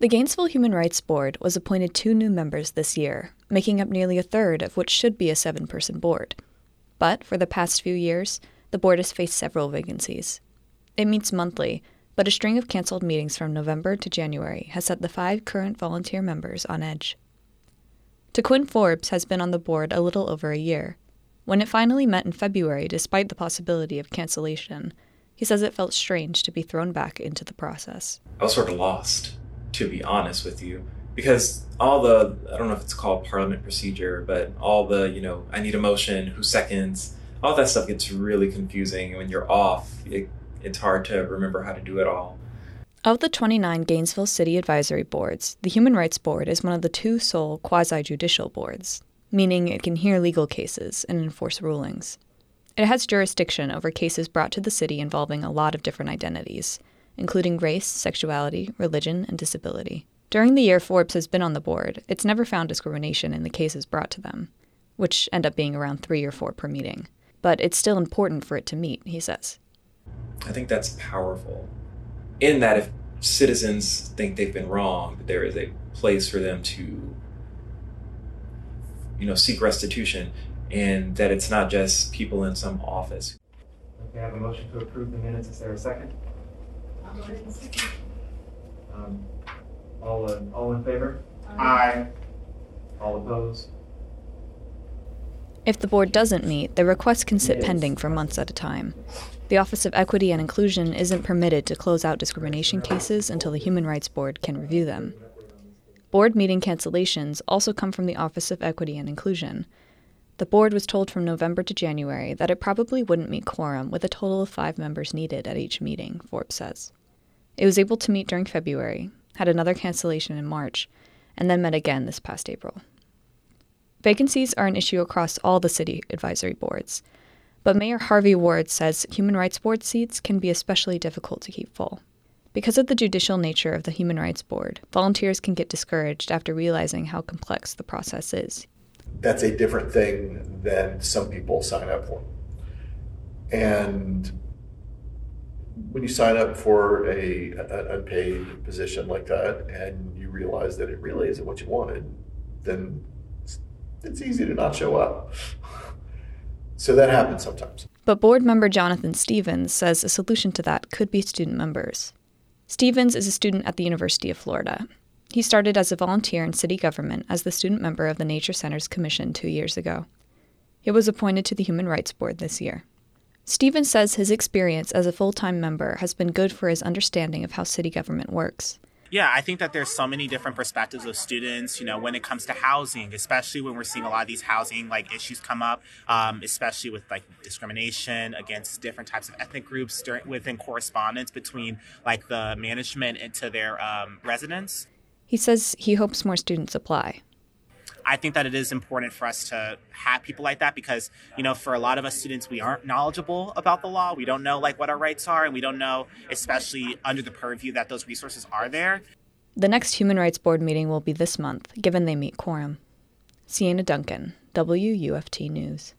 The Gainesville Human Rights Board was appointed two new members this year, making up nearly a third of what should be a seven person board. But for the past few years, the board has faced several vacancies. It meets monthly, but a string of canceled meetings from November to January has set the five current volunteer members on edge. TeQuinn Forbes has been on the board a little over a year. When it finally met in February, despite the possibility of cancellation, he says it felt strange to be thrown back into the process. I was sort of lost, to be honest with you, because all the, I don't know if it's called parliament procedure, but all the, you know, I need a motion, who seconds, all that stuff gets really confusing. When you're off, it it's hard to remember how to do it all. Of the 29 Gainesville City Advisory Boards, the Human Rights Board is one of the two sole quasi judicial boards, meaning it can hear legal cases and enforce rulings. It has jurisdiction over cases brought to the city involving a lot of different identities, including race, sexuality, religion, and disability. During the year Forbes has been on the board, it's never found discrimination in the cases brought to them, which end up being around three or four per meeting. But it's still important for it to meet, he says. I think that's powerful. In that, if citizens think they've been wronged, there is a place for them to, you know, seek restitution, and that it's not just people in some office. Okay, I have a motion to approve the minutes. Is there a second? Um, all, in, all in favor? Aye. All opposed? If the board doesn't meet, the request can sit pending for months at a time. The Office of Equity and Inclusion isn't permitted to close out discrimination cases until the Human Rights Board can review them. Board meeting cancellations also come from the Office of Equity and Inclusion. The board was told from November to January that it probably wouldn't meet quorum with a total of five members needed at each meeting, Forbes says. It was able to meet during February, had another cancellation in March, and then met again this past April. Vacancies are an issue across all the city advisory boards. But Mayor Harvey Ward says human rights board seats can be especially difficult to keep full. Because of the judicial nature of the Human Rights Board, volunteers can get discouraged after realizing how complex the process is. That's a different thing than some people sign up for. And when you sign up for a, unpaid position like that and you realize that it really isn't what you wanted, then it's, it's easy to not show up. So that happens sometimes. But board member Jonathan Stevens says a solution to that could be student members. Stevens is a student at the University of Florida. He started as a volunteer in city government as the student member of the Nature Centers Commission two years ago. He was appointed to the Human Rights Board this year. Stevens says his experience as a full time member has been good for his understanding of how city government works. Yeah, I think that there's so many different perspectives of students, you know, when it comes to housing, especially when we're seeing a lot of these housing like issues come up, um, especially with like discrimination against different types of ethnic groups during, within correspondence between like the management and to their um, residents. He says he hopes more students apply. I think that it is important for us to have people like that because, you know, for a lot of us students, we aren't knowledgeable about the law. We don't know like what our rights are, and we don't know, especially under the purview that those resources are there. The next Human Rights Board meeting will be this month, given they meet quorum. Sienna Duncan, WUFT News.